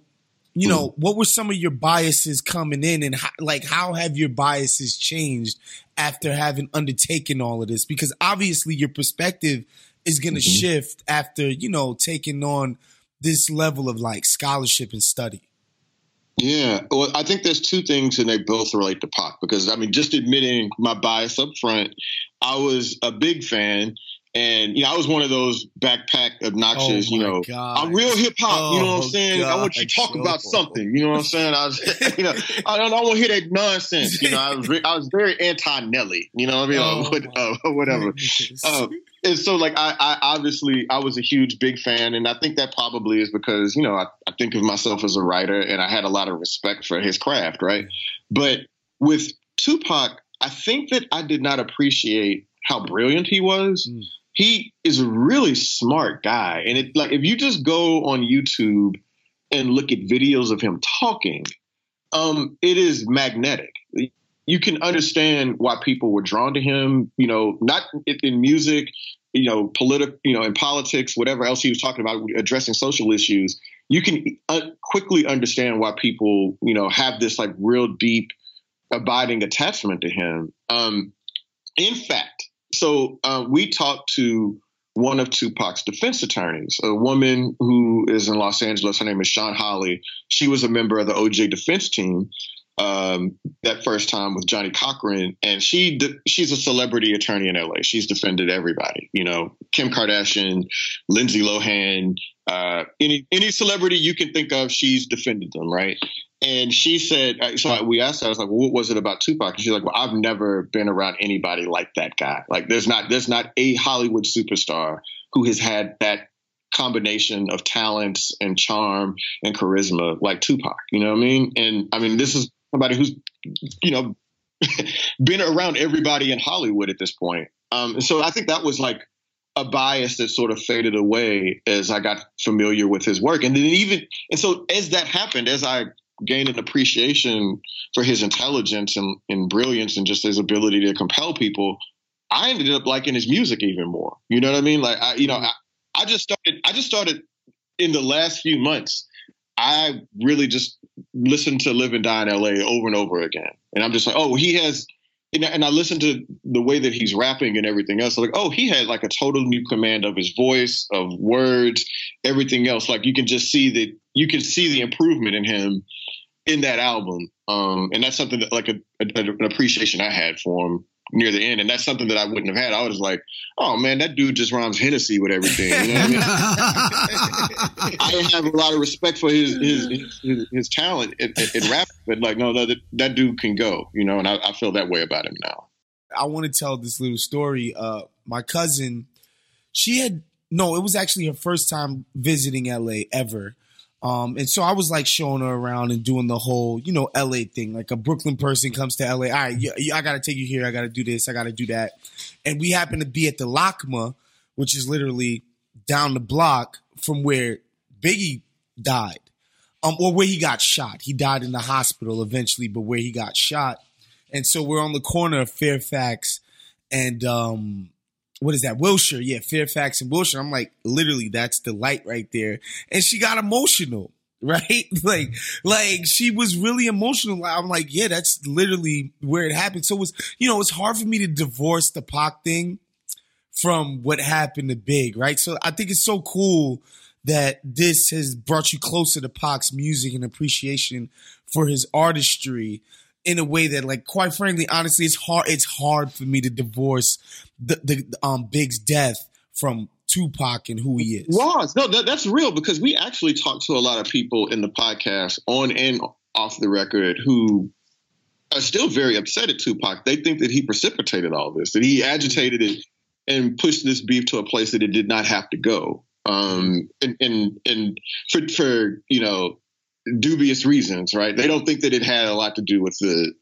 you know, what were some of your biases coming in and how, like how have your biases changed after having undertaken all of this? Because obviously your perspective is going to mm-hmm. shift after, you know, taking on this level of like scholarship and study. Yeah, well, I think there's two things, and they both relate to Pac. Because I mean, just admitting my bias up front, I was a big fan, And you know, I was one of those backpack obnoxious. Oh, you know, God. I'm real hip hop. you know what Oh, I'm saying? I want you to talk God. about something. You know what I'm saying? I was, you know, I don't, I don't want to hear that nonsense. You know, I was, I was very anti Nelly. You know what I mean? Oh, what- uh, whatever. Uh, and so, like, I, I obviously I was a huge big fan, and I think that probably is because you know I, I think of myself as a writer, and I had a lot of respect for his craft, right? But with Tupac, I think that I did not appreciate how brilliant he was. Mm. He is a really smart guy, and it like if you just go on YouTube and look at videos of him talking, um, it is magnetic. You can understand why people were drawn to him. You know, not in, music, you know, political, you know, in politics, whatever else he was talking about, addressing social issues. You can uh, quickly understand why people, you know, have this like real deep, abiding attachment to him. Um, in fact, so uh, we talked to one of Tupac's defense attorneys, a woman who is in Los Angeles. Her name is Shawn Holley. She was a member of the OJ defense team um, that first time with Johnnie Cochran, and she de- she's a celebrity attorney in LA. She's defended everybody, you know, Kim Kardashian, Lindsay Lohan, uh, any any celebrity you can think of, she's defended them, right? And she said, uh, so we asked her, I was like, well, what was it about Tupac? And she's like, well, I've never been around anybody like that guy. Like, there's not there's not a Hollywood superstar who has had that combination of talents and charm and charisma like Tupac. You know what I mean? And I mean, this is somebody who's, you know, been around everybody in Hollywood at this point. Um, so I think that was like a bias that sort of faded away as I got familiar with his work. And then even, and so as that happened, as I gained an appreciation for his intelligence and, and brilliance and just his ability to compel people, I ended up liking his music even more. You know what I mean? Like, I, you know, mm-hmm. I, I just started, I just started in the last few months. I really just listened to Live and Die in LA over and over again. And I'm just like, oh, he has, and I, and I listened to the way that he's rapping and everything else. like, oh, he had like a total new command of his voice, of words, everything else. Like you can just see that you can see the improvement in him in that album. Um, and that's something that like a, a, an appreciation I had for him near the end. And that's something that I wouldn't have had. I was like, oh man, that dude just rhymes Hennessy with everything. You know what I mean? I have a lot of respect for his his his, his, his talent in, in, in rap, but like, no, that that dude can go, you know, and I, I feel that way about him now. I want to tell this little story. Uh, my cousin, she had no, it was actually her first time visiting LA ever. Um, and so I was like showing her around and doing the whole, you know, LA thing. Like a Brooklyn person comes to LA. All right, I got to take you here. I got to do this. I got to do that. And we happened to be at the LACMA, which is literally down the block from where Biggie died, um, or where he got shot. He died in the hospital eventually, but where he got shot. And so we're on the corner of Fairfax and um, what is that? Wilshire. Yeah, Fairfax and Wilshire. I'm like, literally, that's the light right there. And she got emotional, right? like, like she was really emotional. I'm like, yeah, that's literally where it happened. So it was, you know, it's hard for me to divorce the Pac thing from what happened to Big, right? So I think it's so cool that this has brought you closer to Pac's music and appreciation for his artistry in a way that, like, quite frankly, honestly, it's hard. It's hard for me to divorce the, the um Big's death from Tupac and who he is. Was no, that, that's real because we actually talked to a lot of people in the podcast on and off the record who are still very upset at Tupac. They think that he precipitated all this, that he agitated it and pushed this beef to a place that it did not have to go. Um, and and and for for you know dubious reasons, right? They don't think that it had a lot to do with the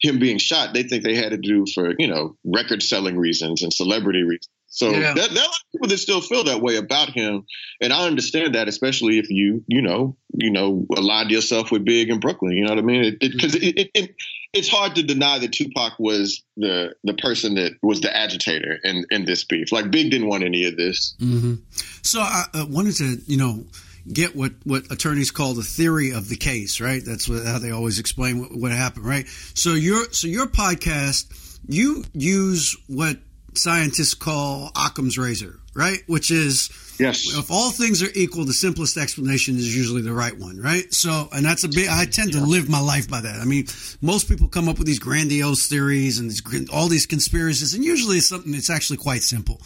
him being shot. They think they had to do for you know record selling reasons and celebrity reasons. So Yeah. there, there are a lot of people that still feel that way about him, and I understand that, especially if you you know you know aligned yourself with Big in Brooklyn. You know what I mean? Because it, it, it, it it's hard to deny that Tupac was the the person that was the agitator in in this beef. Like Big didn't want any of this. hmm So I uh, wanted to, you know, get what, what attorneys call the theory of the case, right? That's what, how they always explain what, what happened, right? So your so your podcast, you use what scientists call Occam's razor, right? Which is Yes. if all things are equal, the simplest explanation is usually the right one, right? So, and that's a big. I tend to live my life by that. I mean, most people come up with these grandiose theories and these, all these conspiracies, and usually it's something that's actually quite simple.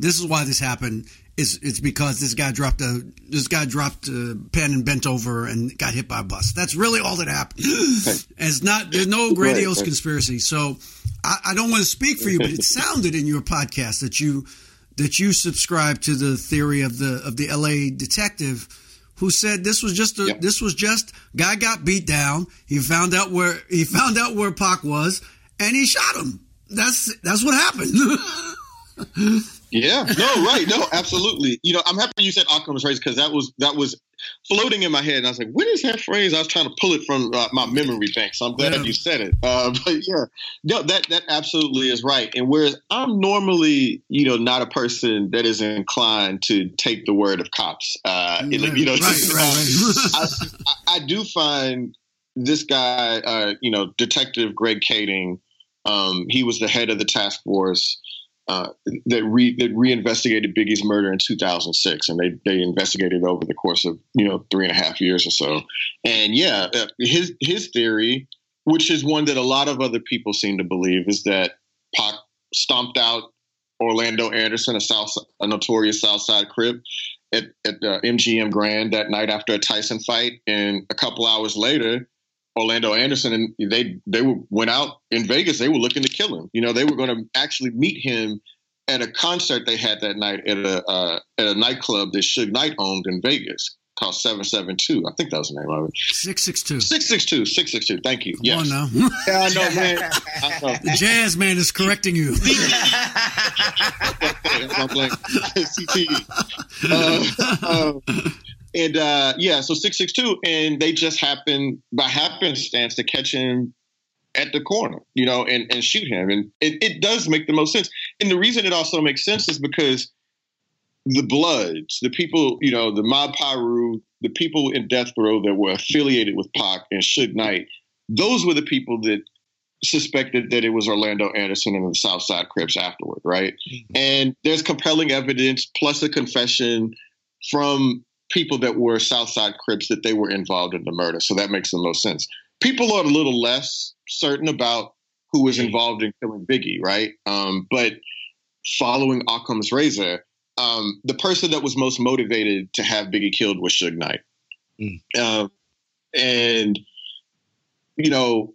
This is why this happened. Is it's because this guy dropped a this guy dropped a pen and bent over and got hit by a bus. That's really all that happened. And it's not there's no grandiose Right. conspiracy. So I, I don't want to speak for you, but it sounded in your podcast that you that you subscribe to the theory of the of the L.A. detective who said this was just a Yep. this was just guy got beat down. He found out where he found out where Pac was, and he shot him. That's that's what happened. Yeah, no, right, no, absolutely. You know, I'm happy you said Occam's razor because that was that was floating in my head, and I was like, "What is that phrase?" I was trying to pull it from uh, my memory bank, so I'm glad Yeah. you said it. Uh, but yeah, no, that that absolutely is right. And whereas I'm normally, you know, not a person that is inclined to take the word of cops, uh, you know, right, right, right. I, I, I do find this guy, uh, you know, Detective Greg Kading, um, he was the head of the task force uh, that re that reinvestigated Biggie's murder in 2006, and they they investigated over the course of you know three and a half years or so. And yeah, uh, his his theory, which is one that a lot of other people seem to believe, is that Pac stomped out Orlando Anderson, a South a notorious Southside Crip, at at uh, MGM Grand that night after a Tyson fight, and a couple hours later. Orlando Anderson and they they were, went out in Vegas. They were looking to kill him. You know, they were going to actually meet him at a concert they had that night at a uh, at a nightclub that Suge Knight owned in Vegas called Seven Seven Two. I think that was the name of it. Six six two. Six six two. Six six two. Thank you. Come yes. on now. Yeah, I know, man. I know. The jazz man is correcting you. I'm like, CTE. Uh, um, and uh, yeah, so six six two, and they just happened by happenstance to catch him at the corner, you know, and, and shoot him, and it, it does make the most sense. And the reason it also makes sense is because the Bloods, the people, you know, the Mob Piru, the people in death row that were affiliated with Pac and Suge Knight, those were the people that suspected that it was Orlando Anderson and the Southside Crips afterward, right? And there's compelling evidence plus a confession from people that were Southside Crips that they were involved in the murder. So that makes the most sense. People are a little less certain about who was involved in killing Biggie, right? Um, but following Occam's razor, um, the person that was most motivated to have Biggie killed was Suge Knight. Um, and you know,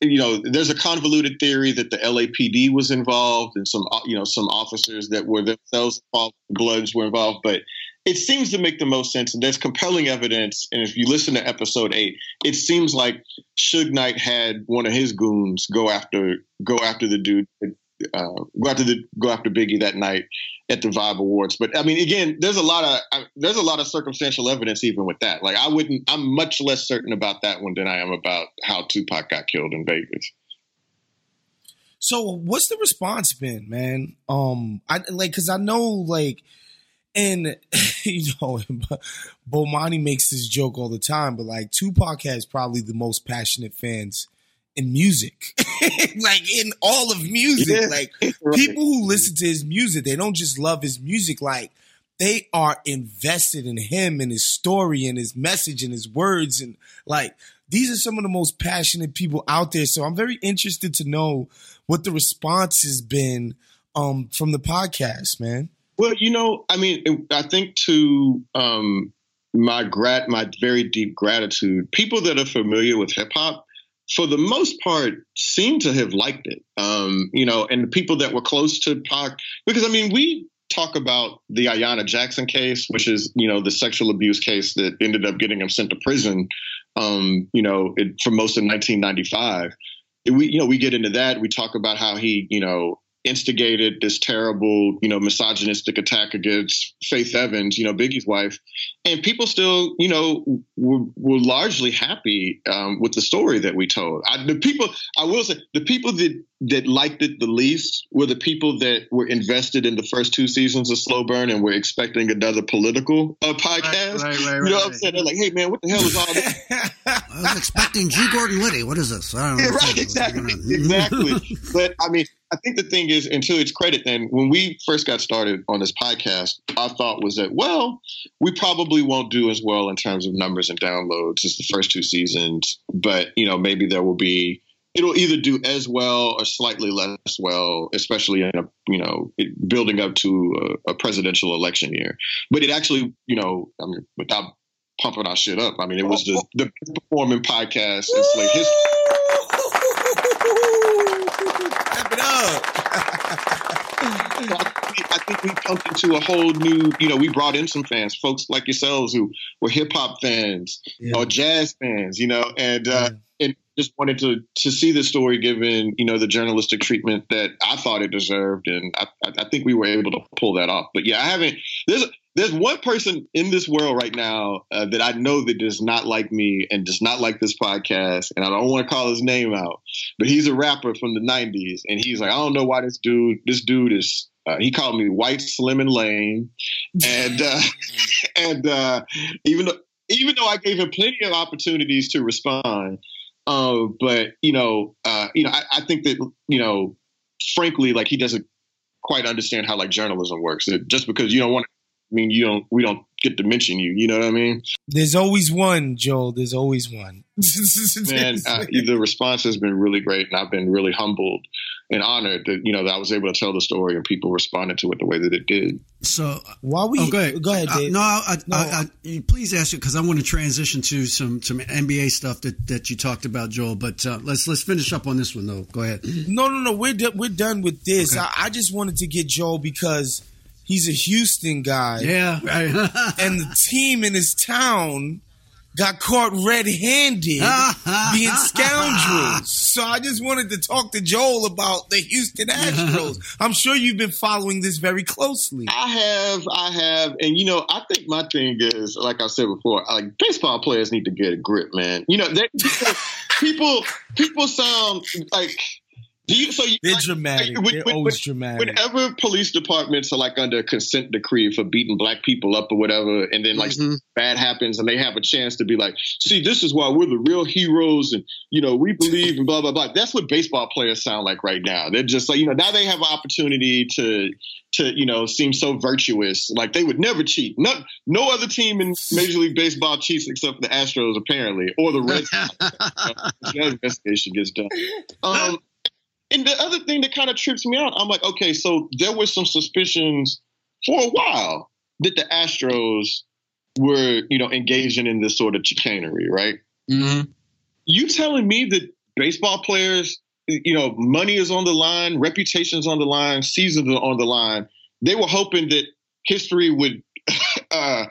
you know, there's a convoluted theory that the LAPD was involved and some, you know, some officers that were themselves involved, Bloods were involved, but it seems to make the most sense. And there's compelling evidence. And if you listen to episode eight, it seems like Suge Knight had one of his goons go after go after the dude, uh, go after the go after Biggie that night at the Vibe Awards. But I mean, again, there's a lot of there's a lot of circumstantial evidence even with that. Like I wouldn't, I'm much less certain about that one than I am about how Tupac got killed in Vegas. So what's the response been, man? Um, I like because I know like, and you know, Bomani makes this joke all the time, but like Tupac has probably the most passionate fans in music, like in all of music. Yeah. Like Right. people who listen to his music, they don't just love his music, like they are invested in him and his story and his message and his words and like these are some of the most passionate people out there. So I'm very interested to know what the response has been um, from the podcast, man. Well, you know, I mean, I think to um, my grat, my very deep gratitude, people that are familiar with hip hop, for the most part, seem to have liked it. Um, you know, and the people that were close to Pac, because I mean, we talk about the Ayanna Jackson case, which is you know the sexual abuse case that ended up getting him sent to prison. Um, you know, it, for most of 1995. We you know we get into that. We talk about how he you know instigated this terrible, you know, misogynistic attack against Faith Evans, you know, Biggie's wife, and people still, you know, were, were largely happy um, with the story that we told. I, the people, I will say, the people that that liked it the least were the people that were invested in the first two seasons of Slow Burn and were expecting another political uh, podcast. right, right, you know right, what I'm saying? They're like, hey man, what the hell is all this? I was expecting G. Gordon Liddy. What is this? I don't know. Yeah, right, exactly, exactly. but I mean, I think the thing is, and to its credit, then when we first got started on this podcast, our thought was that, well, we probably won't do as well in terms of numbers and downloads as the first two seasons, but you know, maybe there will be it'll either do as well or slightly less well, especially in a you know building up to a, a, presidential election year. But it actually, you know, I mean, without pumping our shit up, I mean, it was the the performing podcast in Slate history. Wrap it up. I think we jumped into a whole new, you know, we brought in some fans, folks like yourselves who were hip hop fans yeah. or jazz fans, you know, and uh, yeah. and just wanted to to see the story given, you know, the journalistic treatment that I thought it deserved, and I, I think we were able to pull that off. But yeah, I haven't. There's there's one person in this world right now uh, that I know that does not like me and does not like this podcast, and I don't want to call his name out, but he's a rapper from the '90s, and he's like, I don't know why this dude, this dude is. Uh, he called me white, slim, and lame, and uh, and uh, even though even though I gave him plenty of opportunities to respond, uh, but you know, uh, you know, I, I think that you know, frankly, like he doesn't quite understand how like journalism works. Just because you don't want I mean, you don't. We don't get to mention you. You know what I mean? There's always one, Joel. There's always one. Man, uh, the response has been really great, and I've been really humbled and honored that you know that I was able to tell the story and people responded to it the way that it did. So while we oh, go ahead, go ahead, uh, Dave. Uh, no, I, no. I, I, please ask you because I want to transition to some some NBA stuff that, that you talked about, Joel. But uh, let's let's finish up on this one though. Go ahead. No, no, no. We're do- we're done with this. Okay. I, I just wanted to get Joel because he's a Houston guy. Yeah, right. and the team in his town got caught red-handed being scoundrels. So I just wanted to talk to Joel about the Houston Astros. I'm sure you've been following this very closely. I have, I have, and you know, I think my thing is, like I said before, like baseball players need to get a grip, man. You know, they, people, people sound like do you, so you, they're like, dramatic. Like, when, they're when, always dramatic. Whenever police departments are like under a consent decree for beating black people up or whatever, and then like mm-hmm. bad happens, and they have a chance to be like, "See, this is why we're the real heroes," and you know, we believe and blah blah blah. That's what baseball players sound like right now. They're just like, you know, now they have an opportunity to to you know seem so virtuous, like they would never cheat. No, no other team in Major League Baseball cheats except the Astros, apparently, or the Reds. that investigation gets done. Um, and the other thing that kind of trips me out, I'm like, okay, so there were some suspicions for a while that the Astros were, you know, engaging in this sort of chicanery, right? Mm-hmm. You telling me that baseball players, you know, money is on the line, reputation's on the line, seasons are on the line. They were hoping that history would uh,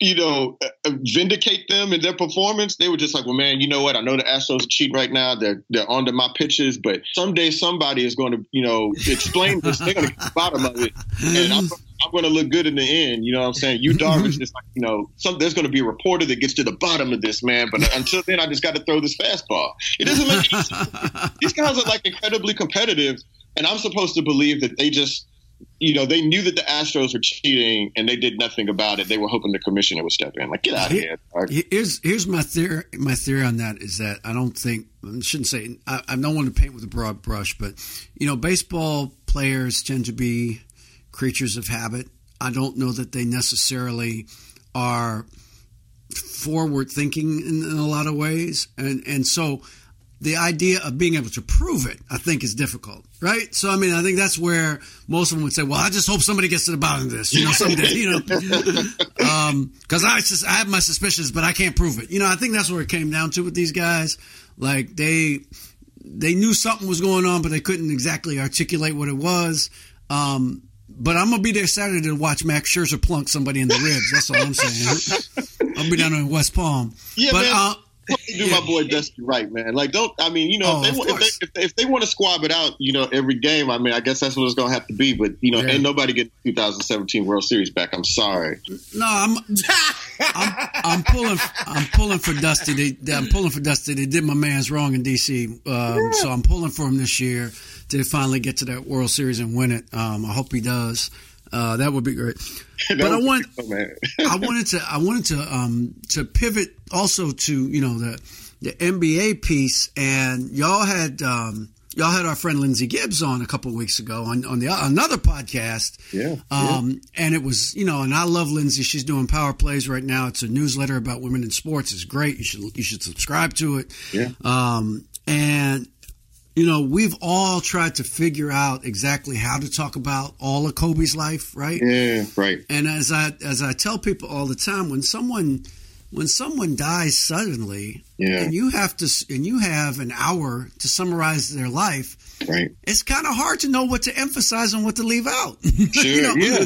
you know, uh, vindicate them in their performance. They were just like, well, man, you know what? I know the Astros are cheap right now. They're they're onto my pitches, but someday somebody is going to, you know, explain this. They're going to get the bottom of it, and I'm, I'm going to look good in the end. You know what I'm saying? Yu Darvish is like, you know, some, there's going to be a reporter that gets to the bottom of this, man. But until then, I just got to throw this fastball. It doesn't make sense. These guys are like incredibly competitive, and I'm supposed to believe that they just you know, they knew that the Astros were cheating and they did nothing about it. They were hoping the commissioner would step in. Like, get out of here. Here's here's my theory. My theory on that is that I don't think I shouldn't say I, I don't want to paint with a broad brush, but you know, baseball players tend to be creatures of habit. I don't know that they necessarily are forward thinking in, in a lot of ways, and and so the idea of being able to prove it, I think, is difficult, right? So, I mean, I think that's where most of them would say, "Well, I just hope somebody gets to the bottom of this, you know, someday, you know, because um, I just I have my suspicions, but I can't prove it." You know, I think that's where it came down to with these guys. Like they they knew something was going on, but they couldn't exactly articulate what it was. Um, but I'm gonna be there Saturday to watch Max Scherzer plunk somebody in the ribs. That's all I'm saying. I'll be down in West Palm. Yeah, but man. Uh, do my boy Dusty right, man. Like, don't I mean, you know, oh, if, they, if, they, if, they, if, they, want to squab it out, you know, every game, I mean, I guess that's what it's gonna have to be. But you know, yeah. ain't nobody getting 2017 World Series back. I'm sorry. No, I'm, I'm, I'm pulling, I'm pulling for Dusty. They, I'm pulling for Dusty. They did my man's wrong in DC, um, yeah. so I'm pulling for him this year to finally get to that World Series and win it. Um, I hope he does. Uh, that would be great. but I want, I wanted to, I wanted to, um, to pivot also to you know the the NBA piece, and y'all had um, y'all had our friend Lindsey Gibbs on a couple weeks ago on on the another podcast. Yeah, um, yeah. and it was you know, and I love Lindsey. She's doing Power Plays right now. It's a newsletter about women in sports. It's great. You should you should subscribe to it. Yeah. Um, and you know, we've all tried to figure out exactly how to talk about all of Kobe's life, right? Yeah, right. And as I as I tell people all the time, when someone when someone dies suddenly, Yeah. and you have to and you have an hour to summarize their life, Right. it's kind of hard to know what to emphasize and what to leave out. Sure, You know, yeah.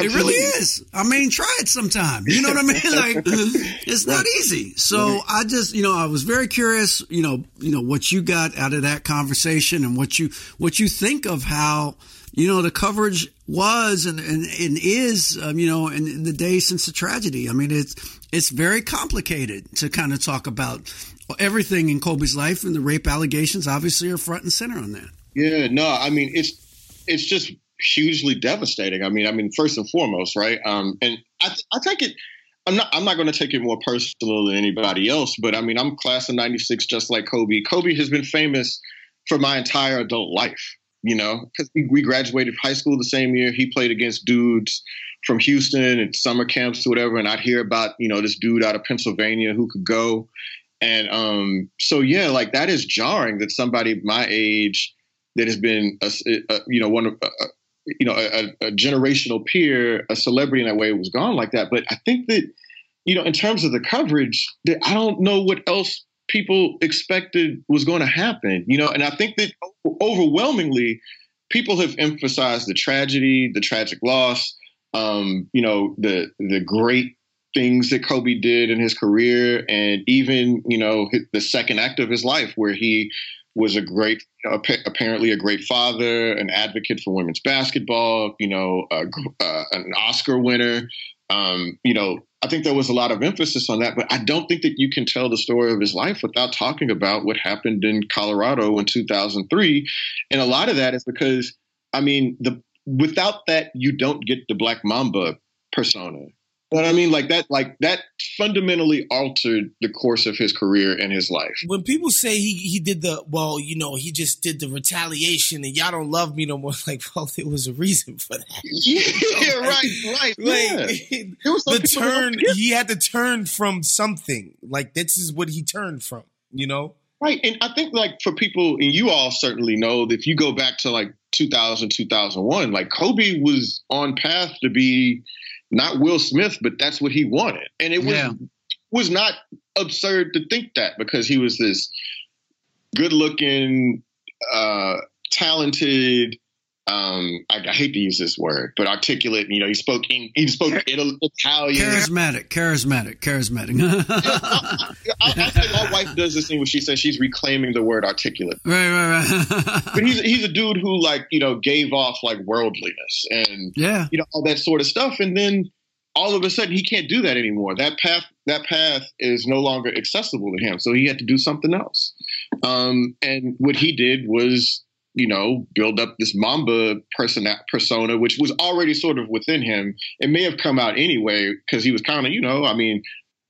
It really is. I mean, try it sometime. You know what I mean? Like, it's not easy. So I just, you know, I was very curious. You know, you know what you got out of that conversation and what you what you think of how you know the coverage was and and, and is, um, you know, in, in the days since the tragedy. I mean, it's it's very complicated to kind of talk about everything in Kobe's life, and the rape allegations obviously are front and center on that. Yeah, no, I mean it's it's just hugely devastating. I mean, I mean first and foremost, right? Um, and I th- I take it. I'm not. I'm not going to take it more personal than anybody else, but I mean, I'm class of '96, just like Kobe. Kobe has been famous for my entire adult life. You know, because we, we graduated high school the same year. He played against dudes from Houston at summer camps or whatever, and I'd hear about you know this dude out of Pennsylvania who could go. And um, so yeah, like that is jarring that somebody my age that has been a, a you know one of you know a, a generational peer, a celebrity in that way was gone like that. But I think that you know in terms of the coverage, that I don't know what else people expected was going to happen. You know, and I think that overwhelmingly people have emphasized the tragedy, the tragic loss, um, you know, the the great things that Kobe did in his career, and even you know the second act of his life where he was a great, apparently a great father, an advocate for women's basketball, you know, a uh, an Oscar winner. Um, you know, I think there was a lot of emphasis on that, but I don't think that you can tell the story of his life without talking about what happened in Colorado in 2003. And a lot of that is because, I mean, the without that, you don't get the Black Mamba persona. But I mean, like that, like that fundamentally altered the course of his career and his life. when people say he he did the well, you know, he just did the retaliation and y'all don't love me no more. Like, well, there was a reason for that. Yeah, right, right. Yeah. Like There was some the turn, he had to turn from something. Like this is what he turned from. You know, Right. And I think like for people, and you all certainly know that if you go back to like 2000, 2001, like Kobe was on path to be not Will Smith, but that's what he wanted. And it was, Yeah. was not absurd to think that because he was this good looking, uh, talented, um, I, I hate to use this word, but articulate. You know, he spoke in, he spoke Italian. Charismatic, charismatic, charismatic. I, I think my wife does this thing where she says she's reclaiming the word articulate. right, right, right. but he's he's a dude who like you know gave off like worldliness and yeah. you know all that sort of stuff, and then all of a sudden he can't do that anymore. That path that path is no longer accessible to him, so he had to do something else. Um, and what he did was you know build up this Mamba persona persona, which was already sort of within him. It may have come out anyway because he was kind of you know I mean.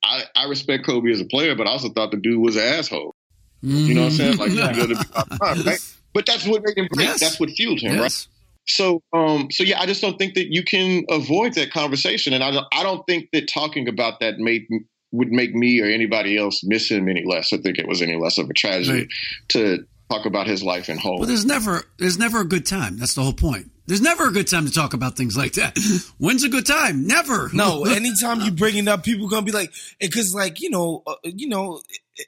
I, I respect Kobe as a player, but I also thought the dude was an asshole. You know what I'm saying? Like, he's good to be out time, right? But that's what made him great. Yes. That's what fueled him, right? So, um, so yeah, I just don't think that you can avoid that conversation, and I don't, I don't think that talking about that made would make me or anybody else miss him any less. I think it was any less of a tragedy Right. to talk about his life in whole. Well, there's never there's never a good time. That's the whole point. There's never a good time to talk about things like that. When's a good time? Never. no. Anytime you bring it up, people gonna be like, because like you know, uh, you know,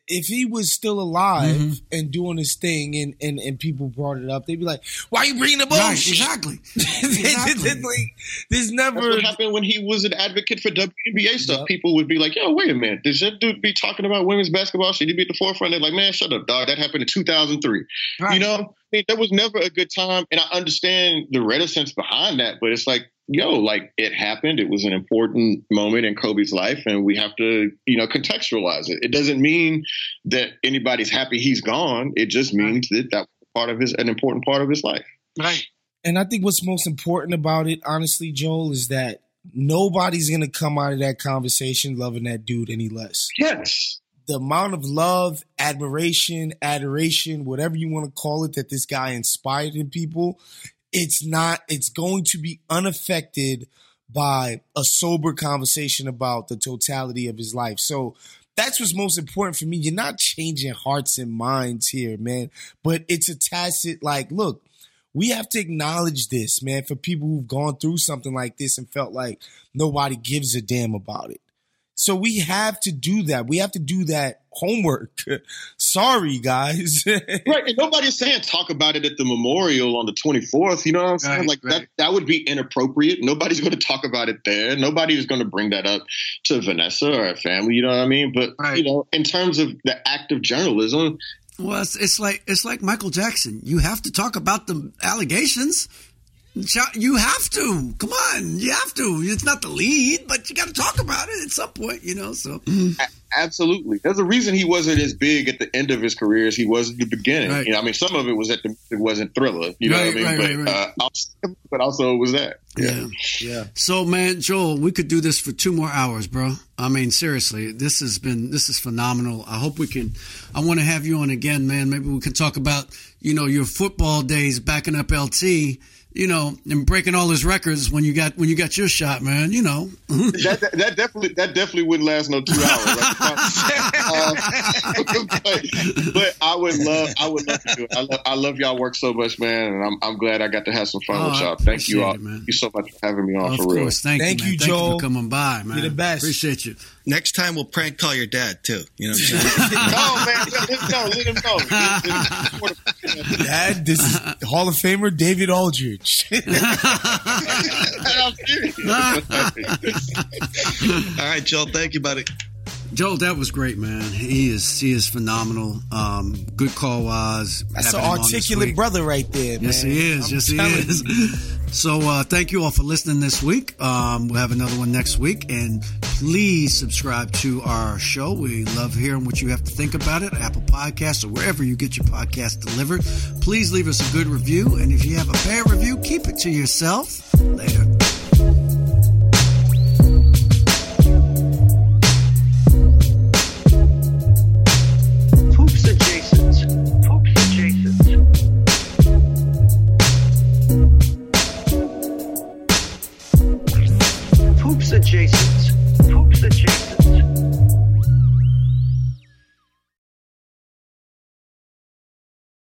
if he was still alive Mm-hmm. and doing his thing, and, and and people brought it up, they'd be like, why are you bringing the Right, bullshit? exactly. Exactly. like, there's never. That's what happened when he was an advocate for WNBA stuff. Yep. People would be like, "Yo, wait a minute, did that dude be talking about women's basketball? Should he be at the forefront?" They're like, "Man, shut up, dog. That happened in 2003." You know, I mean, there was never a good time, and I understand the reticence behind that, but it's like, yo, like it happened. It was an important moment in Kobe's life, and we have to, you know, contextualize it. It doesn't mean that anybody's happy he's gone. It just means that that part of his, an important part of his life. Right. And I think what's most important about it, honestly, Joel, is that nobody's gonna come out of that conversation loving that dude any less. Yes. The amount of love, admiration, adoration, whatever you want to call it, that this guy inspired in people, it's not, it's going to be unaffected by a sober conversation about the totality of his life. So that's what's most important for me. You're not changing hearts and minds here, man. But it's a tacit like, look, we have to acknowledge this, man, for people who've gone through something like this and felt like nobody gives a damn about it. So we have to do that. We have to do that homework. Sorry, guys. right. And nobody's saying talk about it at the memorial on the 24th. You know what I'm saying? Right, like right. that, that would be inappropriate. Nobody's going to talk about it there. Nobody is going to bring that up to Vanessa or her family. You know what I mean? But, Right. you know, in terms of the act of journalism, Well, it's, it's like it's like Michael Jackson. You have to talk about the allegations. You have to. Come on, you have to. It's not the lead, but you got to talk about it at some point, you know. So Absolutely. There's a reason he wasn't as big at the end of his career as he was at the beginning. Right. You know, I mean, some of it was at the it wasn't thriller. You know Right, what I mean? right, but, right, right. Uh, also, but also it was that. yeah. yeah. So man, Joel, we could do this for two more hours, bro. I mean, seriously, this has been this is phenomenal. I hope we can. I want to have you on again, man. Maybe we can talk about you know your football days backing up LT. You know, and breaking all his records when you got when you got your shot, man. You know, that, that, that definitely that definitely wouldn't last no two hours. Right? Um, but, but I would love I would love to do it. I love, I love y'all work so much, man, and I'm I'm glad I got to have some fun Oh, with y'all. Thank you all. it, man. Thank you so much for having me on of for real. course. Thank, Thank you, man. you, Thank you Joel. for coming by, man. You're the best. Appreciate you. Next time we'll prank call your dad too. You know what I'm saying? no, man, let him know. Let him know. Let him know. Dad, this is Hall of Famer David Aldridge. I'm serious. All right, Joel. Thank you, buddy. Joel, that was great, man. He is he is phenomenal. Um, good call wise. That's an him on this articulate brother right there, man. Yes, he is. I'm yes, he is. you. So, uh, thank you all for listening this week. Um, we'll have another one next week, and please subscribe to our show. We love hearing what you have to think about it. Apple Podcasts or wherever you get your podcast delivered. Please leave us a good review, and if you have a bad review, keep it to yourself. Later. chase.